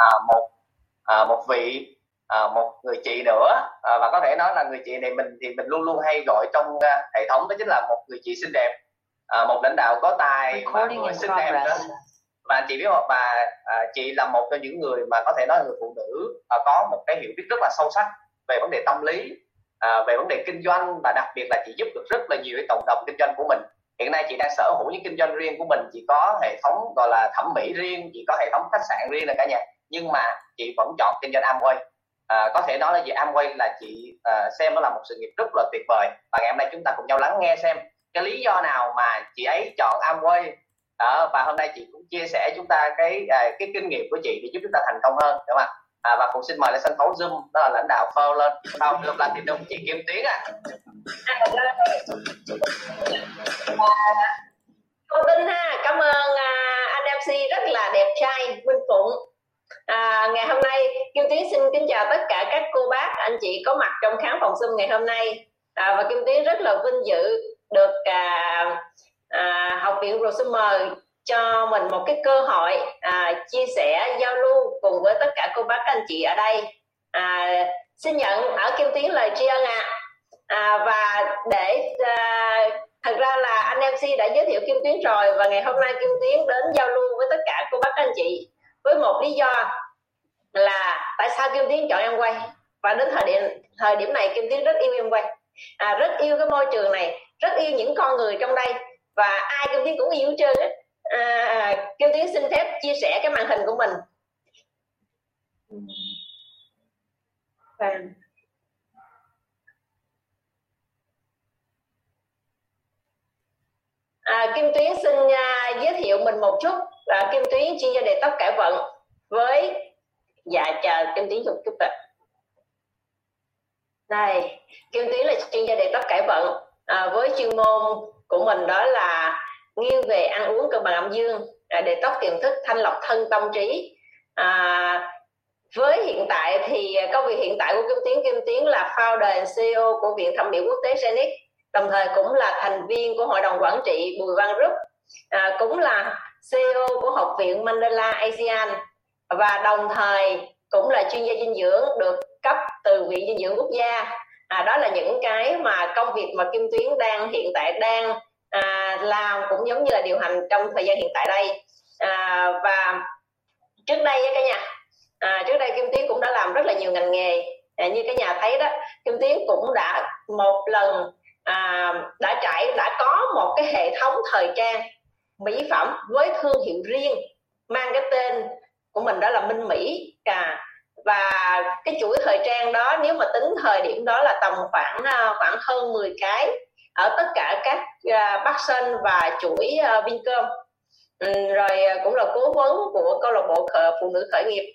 à, một à, một vị à, một người chị nữa. À, và có thể nói là người chị này mình thì mình luôn luôn hay gọi trong uh, hệ thống đó chính là một người chị xinh đẹp. À, một lãnh đạo có tài và người xinh đẹp đó. và chị biết không? Và à, chị là một trong những người mà có thể nói là người phụ nữ à, có một cái hiểu biết rất là sâu sắc về vấn đề tâm lý à, về vấn đề kinh doanh và đặc biệt là chị giúp được rất là nhiều cái cộng đồng kinh doanh của mình. Hiện nay chị đang sở hữu những kinh doanh riêng của mình. Chị có hệ thống gọi là thẩm mỹ riêng chị có hệ thống khách sạn riêng là cả nhà nhưng mà chị vẫn chọn kinh doanh Amway. À, có thể nói là gì Amway là chị à, xem nó là một sự nghiệp rất là tuyệt vời. Và ngày hôm nay chúng ta cùng nhau lắng nghe xem cái lý do nào mà chị ấy chọn Amway. À, và hôm nay chị cũng chia sẻ chúng ta cái à, cái kinh nghiệm của chị để giúp chúng ta thành công hơn đúng không ạ? À, và cũng xin mời lên sân khấu zoom đó là lãnh đạo phao lên. Phao được là thì đúng chị kim tuyến à thông tin ha cảm ơn à, anh mc rất là đẹp trai minh phụng à, ngày hôm nay kim tiến xin kính chào tất cả các cô bác anh chị có mặt trong khán phòng zoom ngày hôm nay. À, và kim tiến rất là vinh dự được à, à, học viện Rosemer cho mình một cái cơ hội à, chia sẻ giao lưu cùng với tất cả cô bác anh chị ở đây. À, xin nhận ở kim tiến lời tri ân ạ. À. à, và để à, thật ra là anh mc đã giới thiệu kim tiến rồi và ngày hôm nay kim tiến đến giao lưu với tất cả cô bác anh chị với một lý do là tại sao kim tuyến chọn em quay? Và đến thời điểm thời điểm này kim tuyến rất yêu em quay. À, rất yêu cái môi trường này rất yêu những con người trong đây. Và ai kim tuyến cũng yêu trơn á. À, kim tuyến xin phép chia sẻ cái màn hình của mình. Vâng À, Kim Tuyến xin uh, giới thiệu mình một chút là Kim Tuyến chuyên gia đề tóc cải vận với dạ chờ Kim Tuyến dùng chút ạ đây Kim Tuyến là chuyên gia đề tóc cải vận à, với chuyên môn của mình đó là nghiêng về ăn uống cân bằng âm dương à, đề tóc tiềm thức thanh lọc thân tâm trí. À, với hiện tại thì công việc hiện tại của Kim Tuyến Kim Tuyến là founder and CEO của Viện Thẩm mỹ Quốc tế Genic đồng thời cũng là thành viên của hội đồng quản trị Bùi Văn Group à, cũng là CEO của học viện Mandela ASEAN. Và đồng thời cũng là chuyên gia dinh dưỡng được cấp từ viện dinh dưỡng quốc gia. À, đó là những cái mà công việc mà Kim Tuyến đang hiện tại đang à, làm cũng giống như là điều hành trong thời gian hiện tại đây. À, và trước đây cả nhà à, trước đây Kim Tuyến cũng đã làm rất là nhiều ngành nghề. À, như cái nhà thấy đó Kim Tuyến cũng đã một lần à, đã trải đã có một cái hệ thống thời trang mỹ phẩm với thương hiệu riêng mang cái tên của mình đó là Minh Mỹ à, và cái chuỗi thời trang đó nếu mà tính thời điểm đó là tầm khoảng ờ, khoảng hơn 10 cái ở tất cả các ờ, uh, Bắc Sơn và chuỗi uh, Vincom. Ừ, rồi cũng là cố vấn của câu lạc bộ khởi, phụ nữ khởi nghiệp.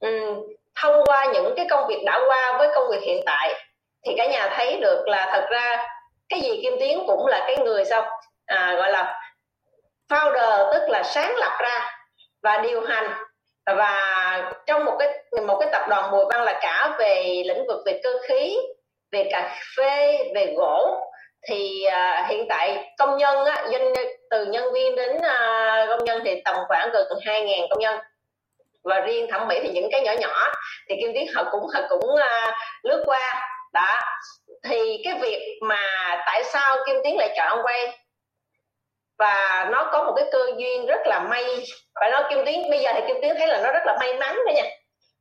Ừ, thông qua những cái công việc đã qua với công việc hiện tại thì cả nhà thấy được là thật ra cái gì kim tiến cũng là cái người sao à, gọi là founder tức là sáng lập ra và điều hành. Và trong một cái một cái tập đoàn Bùi Văn là cả về lĩnh vực về cơ khí về cà phê về gỗ. Thì uh, hiện tại công nhân á, doanh từ nhân viên đến uh, công nhân thì tầm khoảng gần 2.000 công nhân. Và riêng thẩm mỹ thì những cái nhỏ nhỏ thì kim tiến họ cũng họ cũng uh, lướt qua. Đó. Thì cái việc mà tại sao kim tiến lại chọn quay? Và nó có một cái cơ duyên rất là may. Phải nói kim tuyến bây giờ thì kim tuyến thấy là nó rất là may mắn đó nha.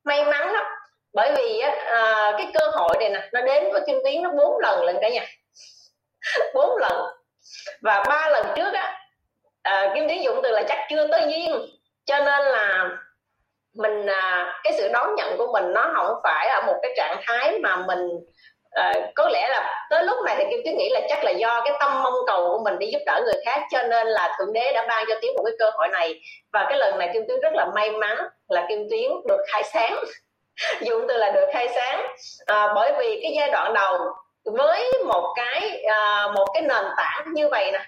May mắn lắm. Bởi vì á, à, cái cơ hội này nè nó đến với kim tuyến nó bốn lần lần cả nhà. Bốn lần. Và ba lần trước á à, kim tuyến dụng từ là chắc chưa tới duyên. Cho nên là mình à, cái sự đón nhận của mình nó không phải ở một cái trạng thái mà mình à, có lẽ là tới lúc này thì kim tuyến nghĩ là chắc là do cái tâm mong cầu của mình đi giúp đỡ người khác cho nên là thượng đế đã ban cho tiến một cái cơ hội này. Và cái lần này kim tuyến rất là may mắn là kim tuyến được khai sáng. Dụng từ là được khai sáng. À, bởi vì cái giai đoạn đầu với một cái à, một cái nền tảng như vậy nè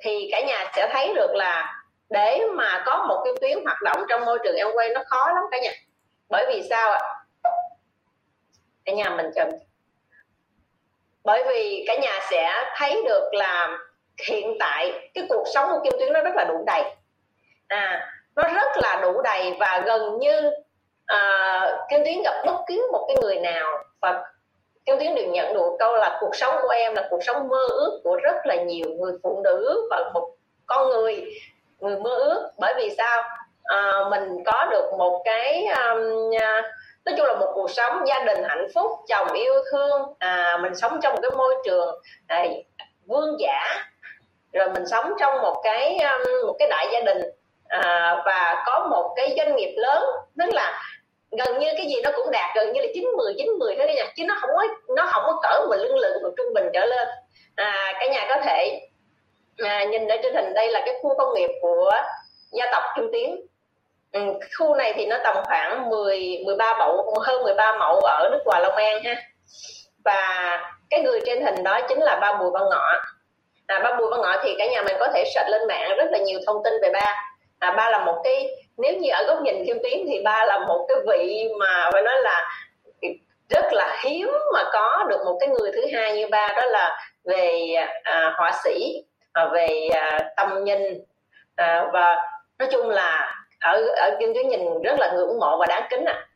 thì cả nhà sẽ thấy được là để mà có một kim tuyến hoạt động trong môi trường em quay nó khó lắm cả nhà. Bởi vì sao ạ? Cả nhà mình chờ bởi vì cả nhà sẽ thấy được là hiện tại cái cuộc sống của kim tuyến nó rất là đủ đầy. À nó rất là đủ đầy và gần như uh, kim tuyến gặp bất cứ một cái người nào. Và kim tuyến đều nhận được câu là cuộc sống của em là cuộc sống mơ ước của rất là nhiều người phụ nữ và một con người người mơ ước. Bởi vì sao? Uh, mình có được một cái um, à, nói chung là một cuộc sống gia đình hạnh phúc chồng yêu thương à, mình sống trong một cái môi trường này vương giả. Rồi mình sống trong một cái um, một cái đại gia đình à, và có một cái doanh nghiệp lớn. Tức là gần như cái gì nó cũng đạt gần như là chín mười chín mười thế nha. Chứ nó không có nó không có cỡ mà lưng lượng mà trung bình trở lên. À, cả nhà có thể à, nhìn ở trên hình đây là cái khu công nghiệp của gia tộc Trung Tiến ừ, khu này thì nó tầm khoảng 10 13 mẫu hơn 13 mẫu ở nước hòa Long An ha. Và cái người trên hình đó chính là ba Bùi Văn Ngọ. À, ba Bùi Văn Ngọ thì cả nhà mình có thể search lên mạng rất là nhiều thông tin về ba. À, ba là một cái nếu như ở góc nhìn Kim tuyến thì ba là một cái vị mà phải nói là rất là hiếm mà có được một cái người thứ hai như ba đó là về à, họa sĩ à, về à, tâm nhìn. À, và nói chung là ở ở kim tuyến nhìn rất là ngưỡng mộ và đáng kính à.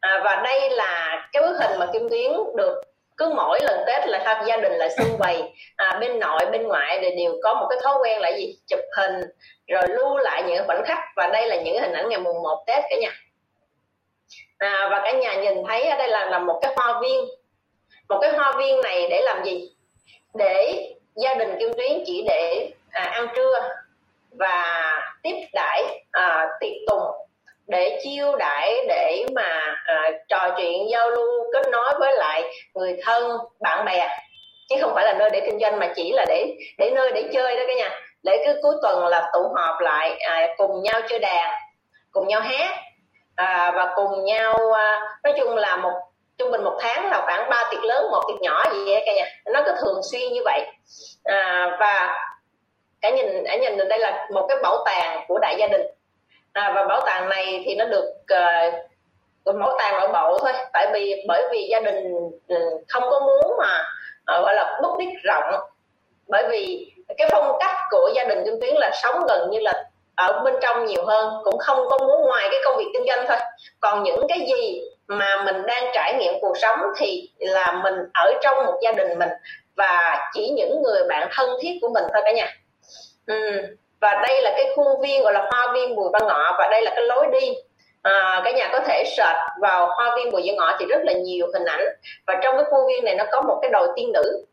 à và đây là cái bức hình mà kim tuyến được cứ mỗi lần tết là tham gia đình là xung bày à, bên nội bên ngoại thì đều có một cái thói quen là gì? Chụp hình rồi lưu lại những khoảnh khắc. Và đây là những hình ảnh ngày mùng 1 tết cả nhà. À, và cả nhà nhìn thấy ở đây là là một cái hoa viên. Một cái hoa viên này để làm gì? Để gia đình kim tuyến chỉ để à, ăn trưa và tiếp đãi à, tiệc tùng để chiêu đãi để mà à, trò chuyện giao lưu kết nối với lại người thân bạn bè. Chứ không phải là nơi để kinh doanh mà chỉ là để để nơi để chơi đó cả nhà. Để cứ cuối tuần là tụ họp lại à, cùng nhau chơi đàn cùng nhau hát à, và cùng nhau à, nói chung là một trung bình một tháng là khoảng 3 tiệc lớn một tiệc nhỏ gì vậy cả nhà. Nó cứ thường xuyên như vậy. À, và cả nhìn cả nhìn đây là một cái bảo tàng của đại gia đình. À, và bảo tàng này thì nó được uh, bảo tàng nội bộ thôi. Tại vì bởi vì gia đình ừ, không có muốn mà uh, gọi là bút đích rộng. Bởi vì cái phong cách của gia đình Kim Tuyến là sống gần như là ở bên trong nhiều hơn cũng không có muốn ngoài cái công việc kinh doanh thôi. Còn những cái gì mà mình đang trải nghiệm cuộc sống thì là mình ở trong một gia đình mình và chỉ những người bạn thân thiết của mình thôi cả nhà ừ. và đây là cái khuôn viên gọi là hoa viên bùi văn ngọ và đây là cái lối đi. À, cả nhà có thể search vào hoa viên bùi văn ngọ thì rất là nhiều hình ảnh. Và trong cái khuôn viên này nó có một cái đồi tiên nữ.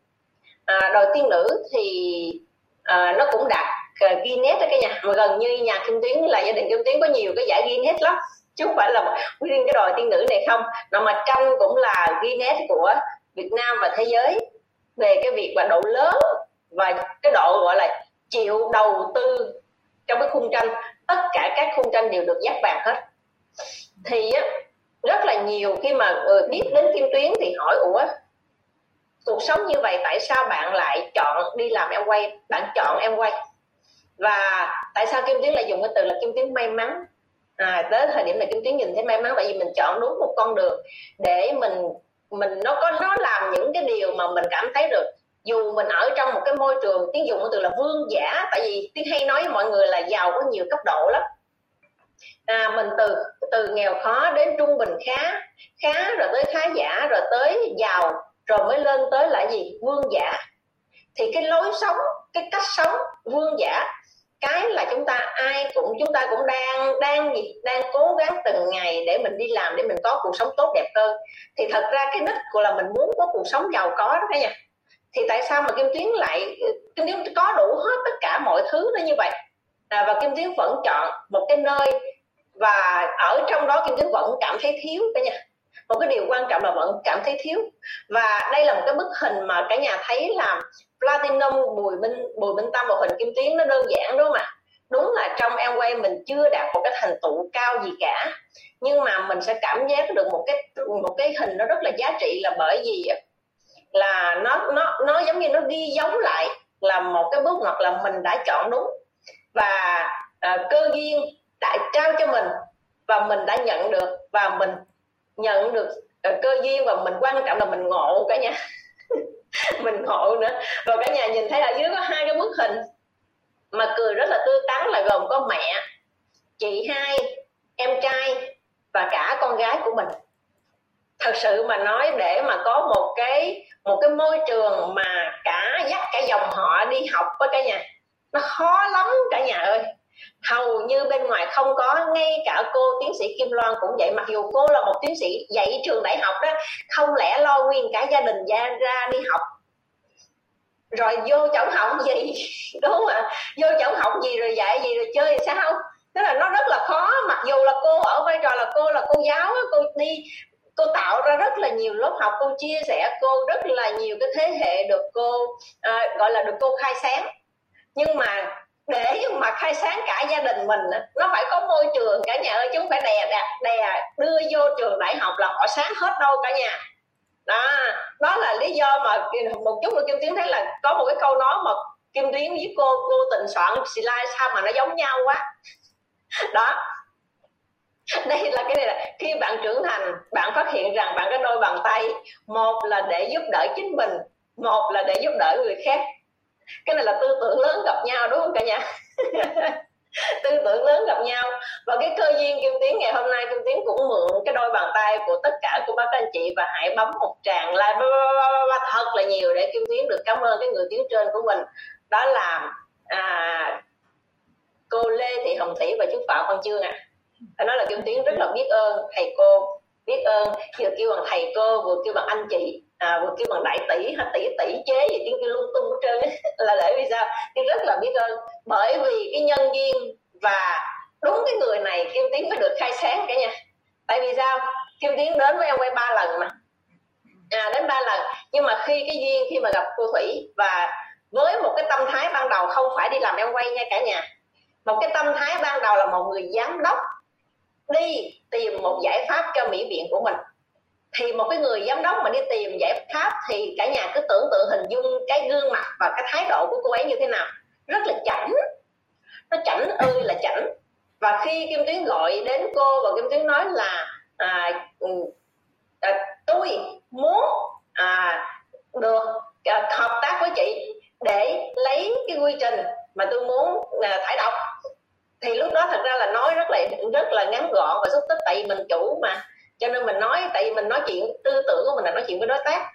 À, đồi tiên nữ thì à, nó cũng đạt uh, à, Guinness đó cả nhà. Mà gần như nhà Kim Tuyến là gia đình Kim Tuyến có nhiều cái giải Guinness lắm. Chứ không phải là riêng cái đồi tiên nữ này không. Mà mà tranh cũng là Guinness của Việt Nam và thế giới về cái việc và độ lớn và cái độ gọi là chịu đầu tư trong cái khung tranh. Tất cả các khung tranh đều được dắt vàng hết. Thì rất là nhiều khi mà người biết đến kim tuyến thì hỏi ủa cuộc sống như vậy tại sao bạn lại chọn đi làm em quay? Bạn chọn em quay. Và tại sao kim tuyến lại dùng cái từ là kim tuyến may mắn? À, tới thời điểm này kim tuyến nhìn thấy may mắn tại vì mình chọn đúng một con đường để mình mình nó có nó làm những cái điều mà mình cảm thấy được dù mình ở trong một cái môi trường tiếng dùng từ là vương giả tại vì tiếng hay nói với mọi người là giàu có nhiều cấp độ lắm. À, mình từ từ nghèo khó đến trung bình khá khá rồi tới khá giả rồi tới giàu rồi mới lên tới là gì? Vương giả. Thì cái lối sống cái cách sống vương giả cái là chúng ta ai cũng chúng ta cũng đang đang gì? Đang cố gắng từng ngày để mình đi làm để mình có cuộc sống tốt đẹp hơn. Thì thật ra cái đích của là mình muốn có cuộc sống giàu có đó cả nhà thì tại sao mà kim tuyến lại kim tuyến có đủ hết tất cả mọi thứ nó như vậy? À, và kim tuyến vẫn chọn một cái nơi và ở trong đó kim tuyến vẫn cảm thấy thiếu cả nhà. Một cái điều quan trọng là vẫn cảm thấy thiếu. Và đây là một cái bức hình mà cả nhà thấy là platinum bùi minh bùi minh tâm và hình kim tuyến nó đơn giản đúng không ạ? Đúng là trong em quay mình chưa đạt một cái thành tựu cao gì cả. Nhưng mà mình sẽ cảm giác được một cái một cái hình nó rất là giá trị là bởi vì là nó nó nó giống như nó ghi dấu lại là một cái bước ngoặt là mình đã chọn đúng. Và uh, cơ duyên đã trao cho mình và mình đã nhận được và mình nhận được uh, cơ duyên và mình quan trọng là mình ngộ cả nhà. Mình ngộ nữa. Và cả nhà nhìn thấy ở dưới có hai cái bức hình mà cười rất là tươi tắn là gồm có mẹ chị hai em trai và cả con gái của mình thật sự mà nói để mà có một cái một cái môi trường mà cả dắt cả dòng họ đi học với cả nhà, nó khó lắm cả nhà ơi. Hầu như bên ngoài không có, ngay cả cô tiến sĩ Kim Loan cũng vậy, mặc dù cô là một tiến sĩ dạy trường đại học đó, không lẽ lo nguyên cả gia đình ra ra đi học? Rồi vô chổng học gì? Đúng không ạ vô chổng học gì rồi dạy gì rồi chơi sao? Tức là nó rất là khó, mặc dù là cô ở vai trò là cô là cô giáo cô đi cô tạo ra rất là nhiều lớp học cô chia sẻ cô rất là nhiều cái thế hệ được cô à, gọi là được cô khai sáng. Nhưng mà để mà khai sáng cả gia đình mình nó phải có môi trường. Cả nhà ơi chúng phải đè đè đè đưa vô trường đại học là họ sáng hết đâu cả nhà. Đó đó là lý do mà một chút nữa kim tiến thấy là có một cái câu nói mà kim tiến với cô cô tình soạn slide sao mà nó giống nhau quá. Đó đây là cái này là khi bạn trưởng thành bạn phát hiện rằng bạn có đôi bàn tay. Một là để giúp đỡ chính mình một là để giúp đỡ người khác. Cái này là tư tưởng lớn gặp nhau đúng không cả nhà? Tư tưởng lớn gặp nhau. Và cái cơ duyên kim tiến ngày hôm nay kim tiến cũng mượn cái đôi bàn tay của tất cả của các anh chị và hãy bấm một tràng like. Thật là nhiều để kim tiến được cảm ơn cái người tiếng trên của mình. Đó là à, cô lê thị hồng thủy và chú phạm văn chương à phải nói là kim tiến rất là biết ơn thầy cô biết ơn. Vừa kêu bằng thầy cô vừa kêu bằng anh chị à, vừa kêu bằng đại tỷ hay tỷ tỷ chế gì tiếng kêu lung tung hết trơn là để vì sao? Kim rất là biết ơn. Bởi vì cái nhân duyên và đúng cái người này kim tiến phải được khai sáng cả nhà. Tại vì sao? Kim tiến đến với em quay ba lần mà. À đến ba lần. Nhưng mà khi cái duyên khi mà gặp cô thủy và với một cái tâm thái ban đầu không phải đi làm em quay nha cả nhà. Một cái tâm thái ban đầu là một người giám đốc đi tìm một giải pháp cho mỹ viện của mình. Thì một cái người giám đốc mà đi tìm giải pháp thì cả nhà cứ tưởng tượng hình dung cái gương mặt và cái thái độ của cô ấy như thế nào. Rất là chảnh. Nó chảnh ơi là chảnh. Và khi kim tuyến gọi đến cô và kim tuyến nói là à, ừ, à, tôi muốn à, được à, hợp tác với chị để lấy cái quy trình mà tôi muốn à, thải độc thì lúc đó thật ra là nói rất là rất là ngắn gọn và xúc tích. Tại vì mình chủ mà. Cho nên mình nói tại vì mình nói chuyện tư tưởng của mình là nói chuyện với đối tác.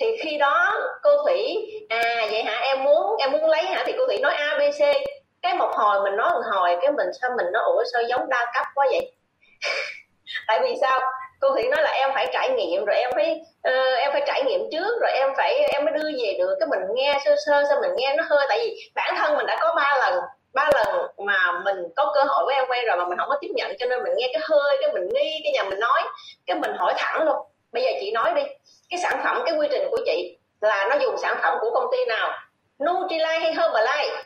Thì khi đó cô thủy à vậy hả em muốn em muốn lấy hả? Thì cô thủy nói abc cái một hồi mình nói một hồi cái mình sao mình nói ủa sao giống đa cấp quá vậy? Tại vì sao? Cô thủy nói là em phải trải nghiệm rồi em phải uh, ờ, em phải trải nghiệm trước rồi em phải em mới đưa về được. Cái mình nghe sơ sơ sao mình nghe nó hơi. Tại vì bản thân mình đã có ba lần ba lần mà mình có cơ hội với em quay rồi mà mình không có tiếp nhận, cho nên mình nghe cái hơi, cái mình nghi, cái nhà mình nói, cái mình hỏi thẳng luôn. Bây giờ chị nói đi, cái sản phẩm, cái quy trình của chị là nó dùng sản phẩm của công ty nào? Nutrilite hay Herbalife?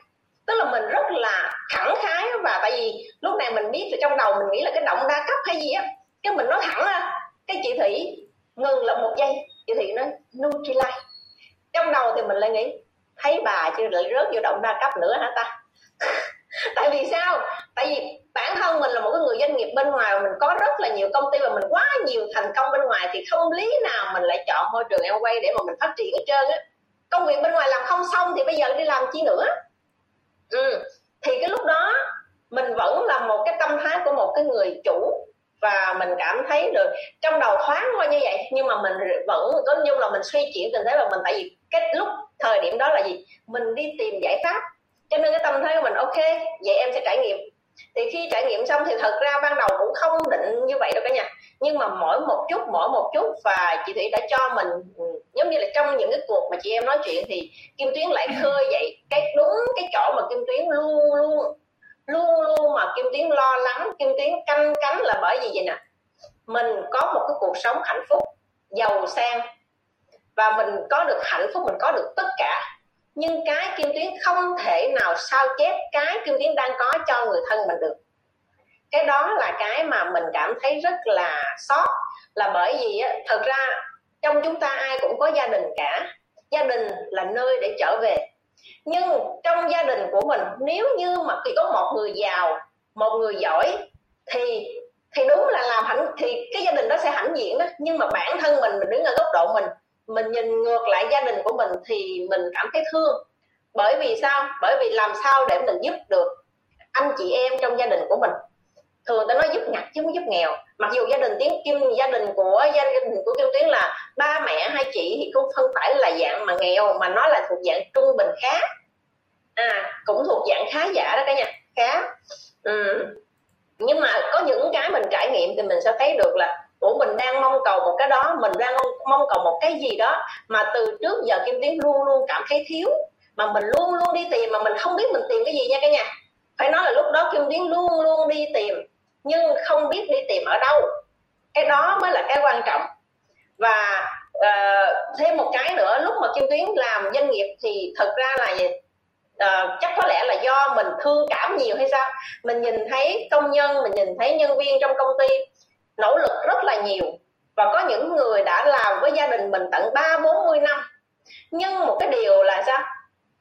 Tức là mình rất là khẳng khái và tại vì lúc này mình biết là trong đầu mình nghĩ là cái động đa cấp hay gì á, cái mình nói thẳng ra, cái chị thủy ngừng là một giây, chị thủy nói, Nutrilite. Trong đầu thì mình lại nghĩ, thấy bà chưa lại rớt vô động đa cấp nữa hả ta? Tại vì sao? Tại vì bản thân mình là một cái người doanh nghiệp bên ngoài mình có rất là nhiều công ty và mình quá nhiều thành công bên ngoài thì không lý nào mình lại chọn môi trường em quay để mà mình phát triển hết trơn á. Công việc bên ngoài làm không xong thì bây giờ đi làm chi nữa? Ừ. thì cái lúc đó mình vẫn là một cái tâm thái của một cái người chủ và mình cảm thấy được trong đầu thoáng qua như vậy. Nhưng mà mình vẫn có nhưng là mình suy chuyển tình thế và mình, tại vì cái lúc thời điểm đó là gì? Mình đi tìm giải pháp cho nên cái tâm thế của mình, ok, vậy em sẽ trải nghiệm. Thì khi trải nghiệm xong thì thật ra ban đầu cũng không định như vậy đâu cả nhà. Nhưng mà mỗi một chút, mỗi một chút, và chị thủy đã cho mình, giống như là trong những cái cuộc mà chị em nói chuyện thì kim tuyến lại khơi dậy cái đúng cái chỗ mà kim tuyến luôn luôn luôn luôn mà kim tuyến lo lắng, kim tuyến canh cánh là bởi vì vậy nè? Mình có một cái cuộc sống hạnh phúc, giàu sang, và mình có được hạnh phúc, mình có được tất cả nhưng cái kim tuyến không thể nào sao chép cái kim tuyến đang có cho người thân mình được. Cái đó là cái mà mình cảm thấy rất là sót là bởi vì thật ra trong chúng ta ai cũng có gia đình cả. Gia đình là nơi để trở về. Nhưng trong gia đình của mình, nếu như mà chỉ có một người giàu, một người giỏi, thì thì đúng là làm hạnh thì cái gia đình đó sẽ hãnh diện đó nhưng mà bản thân mình mình đứng ở góc độ mình mình nhìn ngược lại gia đình của mình thì mình cảm thấy thương. Bởi vì sao? Bởi vì làm sao để mình giúp được anh chị em trong gia đình của mình? Thường ta nói giúp ngặt chứ không giúp nghèo. Mặc dù gia đình tiếng kim gia đình của, gia đình của kim tuyến là ba mẹ hai chị thì cũng không phải là dạng mà nghèo, mà nó là thuộc dạng trung bình khá. À cũng thuộc dạng khá giả đó cả nhà, khá. Ừ. nhưng mà có những cái mình trải nghiệm thì mình sẽ thấy được là của mình đang mong cầu một cái đó mình đang mong cầu một cái gì đó mà từ trước giờ kim tiến luôn luôn cảm thấy thiếu mà mình luôn luôn đi tìm mà mình không biết mình tìm cái gì nha cả nhà. Phải nói là lúc đó kim tiến luôn luôn đi tìm nhưng không biết đi tìm ở đâu. Cái đó mới là cái quan trọng. Và uh, thêm một cái nữa lúc mà kim tuyến làm doanh nghiệp thì thật ra là gì? Uh, chắc có lẽ là do mình thương cảm nhiều hay sao? Mình nhìn thấy công nhân mình nhìn thấy nhân viên trong công ty nỗ lực rất là nhiều. Và có những người đã làm với gia đình mình tận ba, bốn mươi năm. Nhưng một cái điều là sao?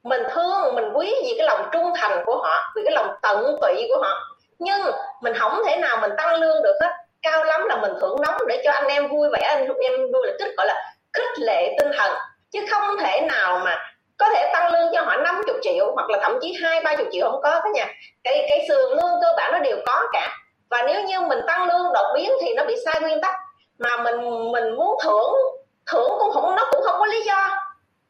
Mình thương, mình quý vì cái lòng trung thành của họ, vì cái lòng tận tụy của họ. Nhưng mình không thể nào mình tăng lương được hết cao lắm là mình thưởng nóng để cho anh em vui vẻ, anh em vui là kích, gọi là khích lệ tinh thần. Chứ không thể nào mà có thể tăng lương cho họ 50 triệu hoặc là thậm chí hai, ba chục triệu không có cái nhà. Cái cái sườn lương cơ bản nó đều có cả và nếu như mình tăng lương đột biến thì nó bị sai nguyên tắc. Mà mình mình muốn thưởng thưởng cũng không nó cũng không có lý do.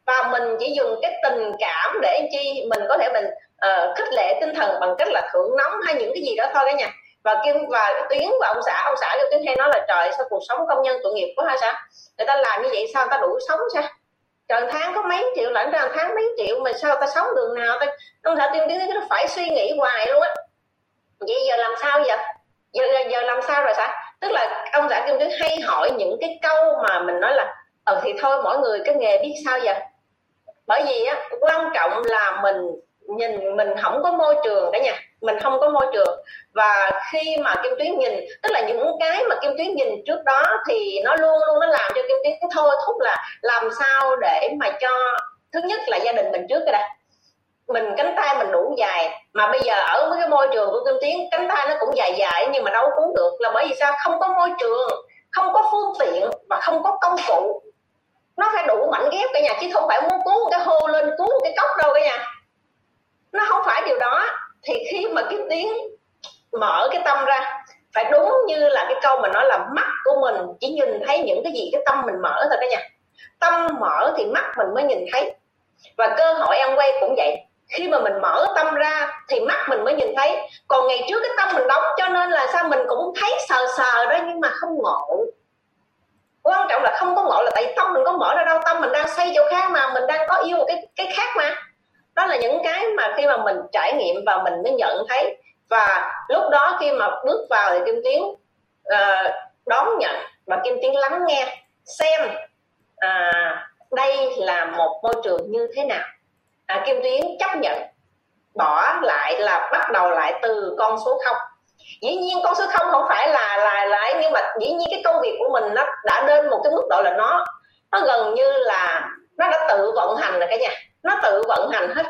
Và mình chỉ dùng cái tình cảm để chi mình có thể mình uh, khích lệ tinh thần bằng cách là thưởng nóng hay những cái gì đó thôi cả nhà. Và kim và tuyến và ông xã ông xã kêu tuyến hay nói là trời sao cuộc sống công nhân tội nghiệp quá hay sao? Người ta làm như vậy sao người ta đủ sống sao? Trời tháng có mấy triệu lãnh ra tháng mấy triệu mà sao ta sống đường nào ta? Ông xã tuyên tuyến nó phải suy nghĩ hoài luôn á. Vậy giờ làm sao vậy? Giờ, giờ giờ làm sao rồi sao tức là ông giảng kim tuyến hay hỏi những cái câu mà mình nói là ờ thì thôi mỗi người cái nghề biết sao vậy bởi vì á quan trọng là mình nhìn mình không có môi trường cả nhà. Mình không có môi trường. Và khi mà kim tuyến nhìn tức là những cái mà kim tuyến nhìn trước đó thì nó luôn luôn nó làm cho kim tuyến thôi thúc là làm sao để mà cho thứ nhất là gia đình mình trước cái đây mình cánh tay mình đủ dài, mà bây giờ ở với cái môi trường của kim tuyến cánh tay nó cũng dài dài nhưng mà đâu cũng được. Là bởi vì sao? Không có môi trường, không có phương tiện và không có công cụ. Nó phải đủ mảnh ghép cả nhà, chứ không phải muốn cuốn cái hô lên, cuốn cái cốc đâu cả nhà. Nó không phải điều đó. Thì khi mà kim tiến mở cái tâm ra, phải đúng như là cái câu mà nói là mắt của mình chỉ nhìn thấy những cái gì, cái tâm mình mở thôi cả nhà. Tâm mở thì mắt mình mới nhìn thấy. Và cơ hội ăn quay cũng vậy khi mà mình mở tâm ra thì mắt mình mới nhìn thấy. Còn ngày trước cái tâm mình đóng cho nên là sao mình cũng thấy sờ sờ đó nhưng mà không ngộ. Quan trọng là không có ngộ là tại tâm mình có mở ra đâu tâm mình đang xây chỗ khác mà mình đang có yêu một cái cái khác mà. Đó là những cái mà khi mà mình trải nghiệm và mình mới nhận thấy. Và lúc đó khi mà bước vào thì kim tiến uh, đón nhận và kim tiến lắng nghe xem uh, đây là một môi trường như thế nào à, kim tuyến chấp nhận bỏ lại là bắt đầu lại từ con số không. Dĩ nhiên con số không không phải là là lại nhưng mà dĩ nhiên cái công việc của mình nó đã đến một cái mức độ là nó nó gần như là nó đã tự vận hành rồi cả nhà. Nó tự vận hành hết.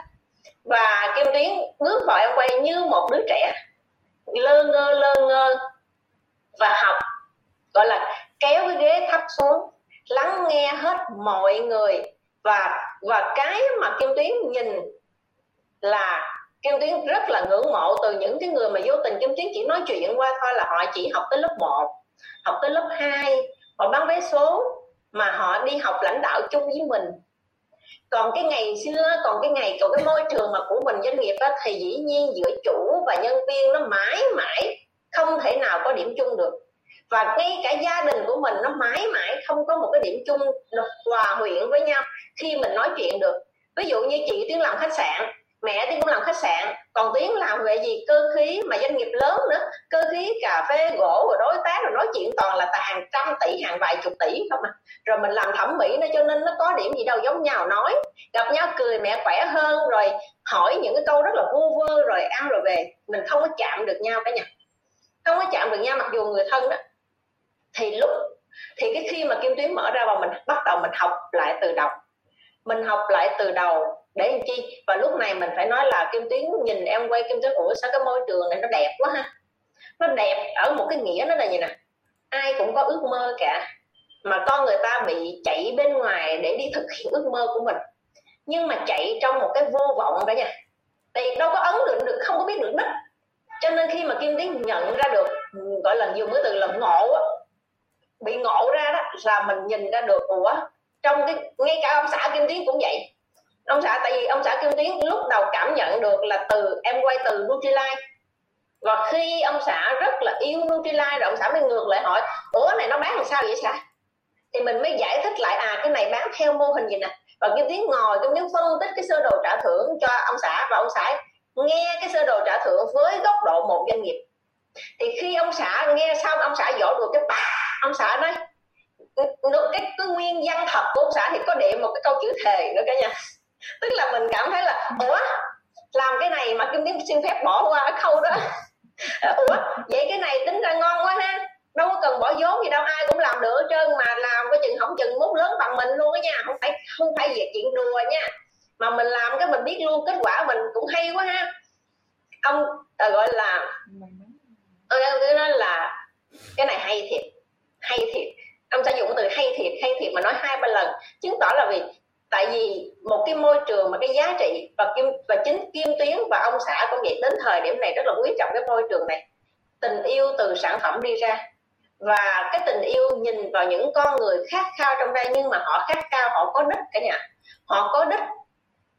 Và kim tuyến bước vào em quay như một đứa trẻ lơ ngơ lơ ngơ và học gọi là kéo cái ghế thấp xuống lắng nghe hết mọi người và và cái mà kim tuyến nhìn là kim tuyến rất là ngưỡng mộ từ những cái người mà vô tình kim tuyến chỉ nói chuyện qua thôi là họ chỉ học tới lớp 1 học tới lớp 2 họ bán vé số mà họ đi học lãnh đạo chung với mình. Còn cái ngày xưa còn cái ngày còn cái môi trường mà của mình doanh nghiệp á, thì dĩ nhiên giữa chủ và nhân viên nó mãi mãi không thể nào có điểm chung được và ngay cả gia đình của mình nó mãi mãi không có một cái điểm chung hòa quyện với nhau khi mình nói chuyện được. Ví dụ như chị tiến làm khách sạn, mẹ thì cũng làm khách sạn. Còn tiến làm về gì? Cơ khí mà doanh nghiệp lớn nữa. Cơ khí, cà phê, gỗ rồi đối tác rồi nói chuyện toàn là hàng trăm tỷ, hàng vài chục tỷ không à. Rồi mình làm thẩm mỹ nó cho nên nó có điểm gì đâu, giống nhau nói. Gặp nhau cười mẹ khỏe hơn rồi hỏi những cái câu rất là vu vơ rồi ăn rồi về. Mình không có chạm được nhau cả nhà. Không có chạm được nhau mặc dù người thân đó thì lúc, thì cái khi mà kim tuyến mở ra và mình bắt đầu mình học lại từ đầu. Mình học lại từ đầu để làm chi? Và lúc này mình phải nói là kim tuyến nhìn em quay kim tuyến, ủa, sao cái môi trường này nó đẹp quá ha? Nó đẹp ở một cái nghĩa nó là gì nè? Ai cũng có ước mơ cả. Mà con người ta bị chạy bên ngoài để đi thực hiện ước mơ của mình. Nhưng mà chạy trong một cái vô vọng đó nha, thì đâu có ấn định được, không có biết được đích cho nên khi mà kim tuyến nhận ra được, gọi là dùng cái từ là ngộ á bị ngộ ra đó là mình nhìn ra được, ủa, trong cái, ngay cả ông xã kim tiến cũng vậy. Ông xã, tại vì ông xã kim tiến lúc đầu cảm nhận được là từ, em quay từ Nutrilite và khi ông xã rất là yêu Nutrilite rồi, ông xã mới ngược lại hỏi, ủa, này nó bán làm sao vậy xã? Thì mình mới giải thích lại à cái này bán theo mô hình gì nè. Và kim tiến ngồi kim tiến phân tích cái sơ đồ trả thưởng cho ông xã và ông xã nghe cái sơ đồ trả thưởng với góc độ một doanh nghiệp. Thì khi ông xã nghe xong, ông xã dỗ được cái bà ông xã nói cái cái nguyên văn thật của ông xã thì có điểm một cái câu chữ thề nữa cả nhà. Tức là mình cảm thấy là ủa làm cái này mà kim tiến xin phép bỏ qua cái khâu đó. Ủa vậy cái này tính ra ngon quá ha đâu có cần bỏ vốn gì đâu ai cũng làm được hết trơn mà làm cái chừng không chừng mốt lớn bằng mình luôn á nha không phải không phải việc chuyện đùa nha. Mà mình làm cái mình biết luôn kết quả mình cũng hay quá ha. Ông à, gọi là ông cái nói là cái này hay thiệt hay thiệt. Ông sẽ dùng từ hay thiệt hay thiệt mà nói hai ba lần. Chứng tỏ là vì tại vì một cái môi trường mà cái giá trị và kim, và chính kim tuyến và ông xã cũng vậy đến thời điểm này rất là quý trọng cái môi trường này. Tình yêu từ sản phẩm đi ra. Và cái tình yêu nhìn vào những con người khát khao trong đây, nhưng mà họ khát khao, họ có đích cả nhà. Họ có đích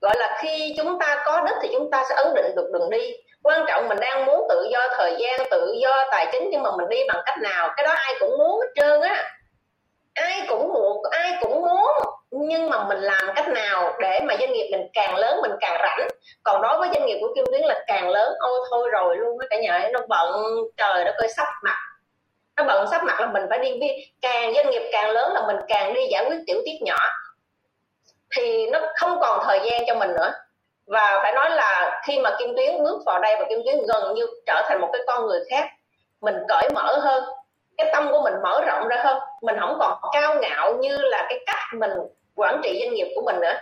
gọi là khi chúng ta có đích thì chúng ta sẽ ấn định được đường đi quan trọng mình đang muốn tự do thời gian, tự do tài chính nhưng mà mình đi bằng cách nào? Cái đó ai cũng muốn hết trơn á. Ai cũng muốn, ai cũng muốn, nhưng mà mình làm cách nào để mà doanh nghiệp mình càng lớn mình càng rảnh? Còn đối với doanh nghiệp của kim tuyến là càng lớn, ôi thôi rồi luôn á cả nhà nó bận, trời nó coi sắp mặt. Nó bận sắp mặt là mình phải đi càng doanh nghiệp càng lớn là mình càng đi giải quyết tiểu tiết nhỏ. Thì nó không còn thời gian cho mình nữa và phải nói là khi mà kim tuyến bước vào đây và kim tuyến gần như trở thành một cái con người khác, mình cởi mở hơn, cái tâm của mình mở rộng ra hơn, mình không còn cao ngạo như là cái cách mình quản trị doanh nghiệp của mình nữa.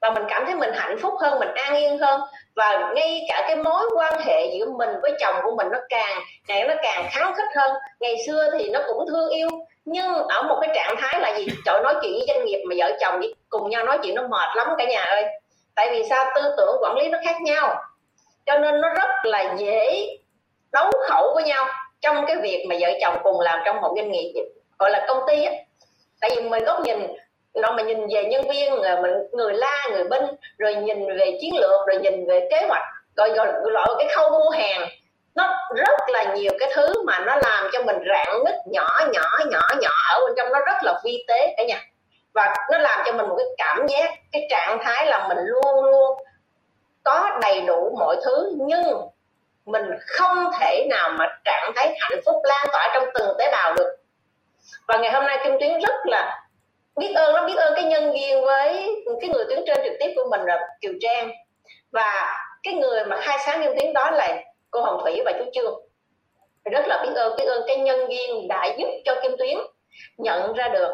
Và mình cảm thấy mình hạnh phúc hơn, mình an yên hơn. Và ngay cả cái mối quan hệ giữa mình với chồng của mình nó càng ngày nó càng kháng khích hơn. Ngày xưa thì nó cũng thương yêu, nhưng ở một cái trạng thái là gì? Trời nói chuyện với doanh nghiệp mà vợ chồng cùng nhau nói chuyện nó mệt lắm cả nhà ơi tại vì sao? Tư tưởng quản lý nó khác nhau. Cho nên nó rất là dễ đấu khẩu với nhau trong cái việc mà vợ chồng cùng làm trong một doanh nghiệp, gọi là công ty á. Tại vì mình góc nhìn nó mà nhìn về nhân viên mình, người la, người binh, rồi nhìn về chiến lược, rồi nhìn về kế hoạch rồi gọi loại cái khâu mua hàng. Nó rất là nhiều cái thứ mà nó làm cho mình rạn nứt nhỏ nhỏ nhỏ nhỏ ở bên trong, nó rất là vi tế cả nhà và nó làm cho mình một cái cảm giác, cái trạng thái là mình luôn luôn có đầy đủ mọi thứ, nhưng mình không thể nào mà trạng thái hạnh phúc lan tỏa trong từng tế bào được. Và ngày hôm nay kim tuyến rất là biết ơn nó biết ơn cái nhân viên với cái người tuyến trên trực tiếp của mình là kiều trang. Và cái người mà khai sáng kim tuyến đó là cô hồng thủy và chú trương. Rất là biết ơn biết ơn cái nhân viên đã giúp cho kim tuyến nhận ra được.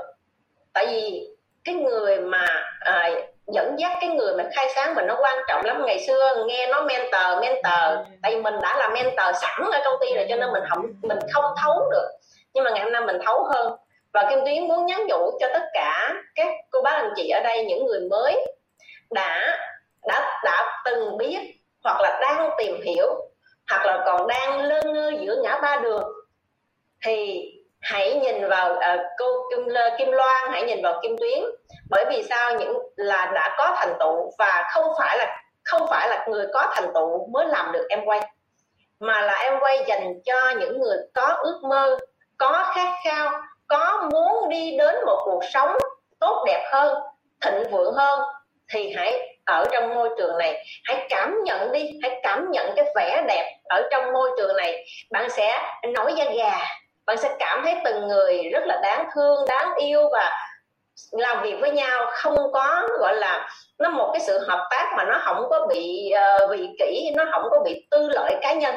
Tại vì cái người mà à, dẫn dắt cái người mà khai sáng mình nó quan trọng lắm. Ngày xưa nghe nó mentor mentor tại vì mình đã là mentor sẵn ở công ty rồi cho nên mình không mình không thấu được. Nhưng mà ngày hôm nay mình thấu hơn. Và kim tuyến muốn nhắn nhủ cho tất cả các cô bác anh chị ở đây những người mới đã đã đã từng biết hoặc là đang tìm hiểu hoặc là còn đang lơ ngơ giữa ngã ba đường thì hãy nhìn vào uh, cô Kim, Kim Loan hãy nhìn vào Kim Tuyến. Bởi vì sao? Những là đã có thành tựu và không phải là không phải là người có thành tựu mới làm được em quay. Mà là em quay dành cho những người có ước mơ có khát khao có muốn đi đến một cuộc sống tốt đẹp hơn thịnh vượng hơn. Thì hãy ở trong môi trường này. Hãy cảm nhận đi. Hãy cảm nhận cái vẻ đẹp ở trong môi trường này. Bạn sẽ nổi da gà bạn sẽ cảm thấy từng người rất là đáng thương đáng yêu và làm việc với nhau. Không có gọi là nó một cái sự hợp tác mà nó không có bị uh, vị kỷ nó không có bị tư lợi cá nhân.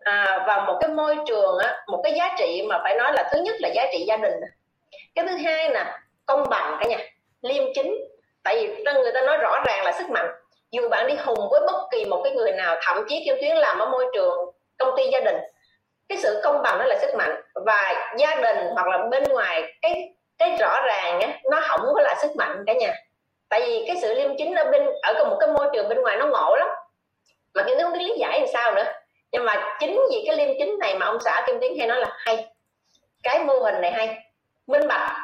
À, và một cái môi trường á, một cái giá trị mà phải nói là thứ nhất là giá trị gia đình. Cái thứ hai là công bằng cả nhà liêm chính. Tại vì người ta nói rõ ràng là sức mạnh. Dù bạn đi hùng với bất kỳ một cái người nào thậm chí kêu tuyến làm ở môi trường công ty gia đình cái sự công bằng nó là sức mạnh. Và gia đình hoặc là bên ngoài, cái cái rõ ràng á, nó không có là sức mạnh cả nhà. Tại vì cái sự liêm chính ở bên, ở một cái môi trường bên ngoài nó ngộ lắm. Mà cái không biết lý giải làm sao nữa? Nhưng mà chính vì cái liêm chính này mà ông xã kim tiến hay nói là hay. Cái mô hình này hay. Minh bạch,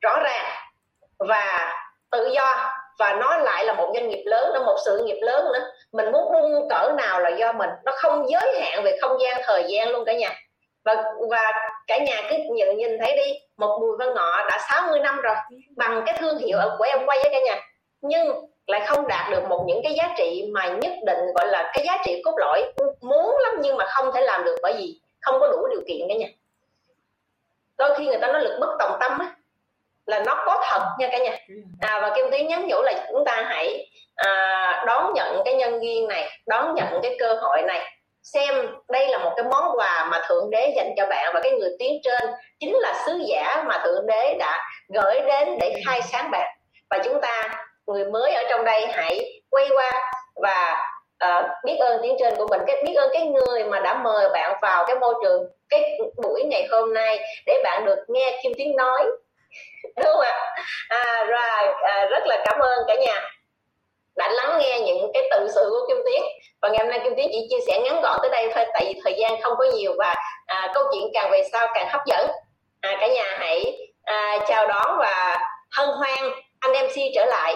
rõ ràng và tự do và nó lại là một doanh nghiệp lớn nó một sự nghiệp lớn nữa. Mình muốn bung cỡ nào là do mình. Nó không giới hạn về không gian, thời gian luôn cả nhà. Và và cả nhà cứ nhìn nhìn thấy đi, một bùi văn ngọ đã 60 năm rồi, bằng cái thương hiệu của em quay với cả nhà. Nhưng lại không đạt được một những cái giá trị mà nhất định, gọi là cái giá trị cốt lõi. Muốn lắm nhưng mà không thể làm được bởi vì không có đủ điều kiện cả nhà. Đôi khi người ta nói lực bất tòng tâm á, là nó có thật nha cả nhà. À, và kim tiến nhắn nhủ là chúng ta hãy à, đón nhận cái nhân duyên này đón nhận cái cơ hội này. Xem đây là một cái món quà mà thượng đế dành cho bạn và cái người tiến trên chính là sứ giả mà thượng đế đã gửi đến để khai sáng bạn. Và chúng ta người mới ở trong đây hãy quay qua và uh, biết ơn tiếng trên của mình cái biết ơn cái người mà đã mời bạn vào cái môi trường cái buổi ngày hôm nay để bạn được nghe kim tiếng nói đúng không ạ? À, rồi à, rất là cảm ơn cả nhà đã lắng nghe những cái tự sự của kim tiến. Và ngày hôm nay kim tiến chỉ chia sẻ ngắn gọn tới đây thôi tại vì thời gian không có nhiều và à, câu chuyện càng về sau càng hấp dẫn. À, cả nhà hãy à, chào đón và hân hoan anh mc trở lại.